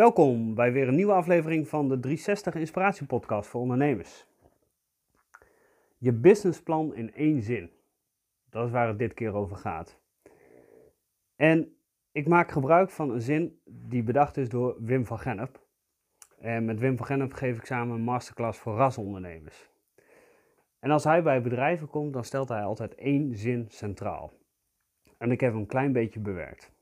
Welkom bij weer een nieuwe aflevering van de 360 Inspiratie Podcast voor ondernemers. Je businessplan in één zin. Dat is waar het dit keer over gaat. En ik maak gebruik van een zin die bedacht is door Wim van Gennep. En met Wim van Gennep geef ik samen een masterclass voor rasondernemers. En als hij bij bedrijven komt, dan stelt hij altijd één zin centraal. En ik heb hem een klein beetje bewerkt.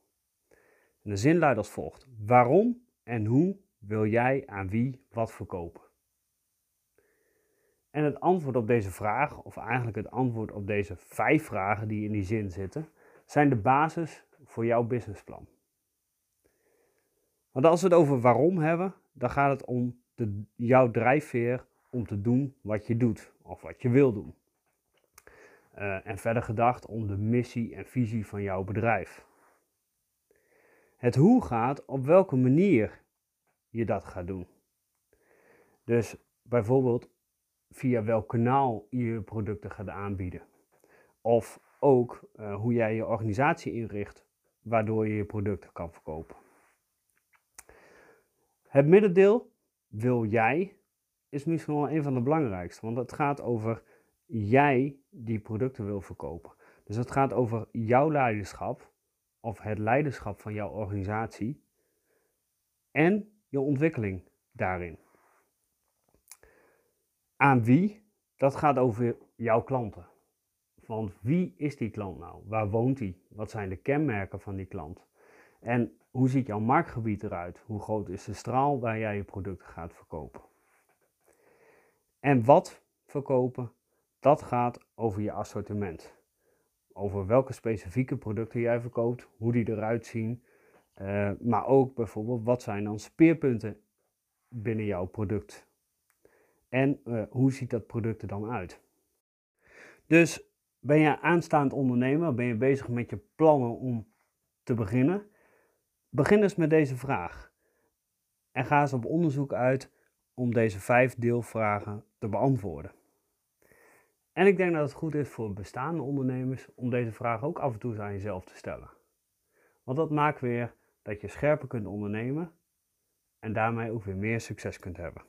En de zin luidt als volgt: Waarom en hoe wil jij aan wie wat verkopen? En het antwoord op deze vraag, of eigenlijk het antwoord op deze vijf vragen die in die zin zitten, zijn de basis voor jouw businessplan. Want als we het over waarom hebben, dan gaat het om de, jouw drijfveer om te doen wat je doet of wat je wil doen. Uh, en verder gedacht om de missie en visie van jouw bedrijf. Het hoe gaat op welke manier je dat gaat doen. Dus bijvoorbeeld via welk kanaal je je producten gaat aanbieden. Of ook uh, hoe jij je organisatie inricht, waardoor je je producten kan verkopen. Het middendeel, wil jij, is misschien wel een van de belangrijkste, want het gaat over jij die producten wil verkopen. Dus het gaat over jouw leiderschap of het leiderschap van jouw organisatie en je ontwikkeling daarin. Aan wie? Dat gaat over jouw klanten. Want wie is die klant nou? Waar woont hij? Wat zijn de kenmerken van die klant? En hoe ziet jouw marktgebied eruit? Hoe groot is de straal waar jij je producten gaat verkopen? En wat verkopen? Dat gaat over je assortiment. Over welke specifieke producten jij verkoopt, hoe die eruit zien. Uh, maar ook bijvoorbeeld wat zijn dan speerpunten binnen jouw product. En uh, hoe ziet dat product er dan uit? Dus ben je aanstaand ondernemer, ben je bezig met je plannen om te beginnen? Begin eens met deze vraag. En ga eens op onderzoek uit om deze vijf deelvragen te beantwoorden. En ik denk dat het goed is voor bestaande ondernemers om deze vraag ook af en toe aan jezelf te stellen. Want dat maakt weer dat je scherper kunt ondernemen en daarmee ook weer meer succes kunt hebben.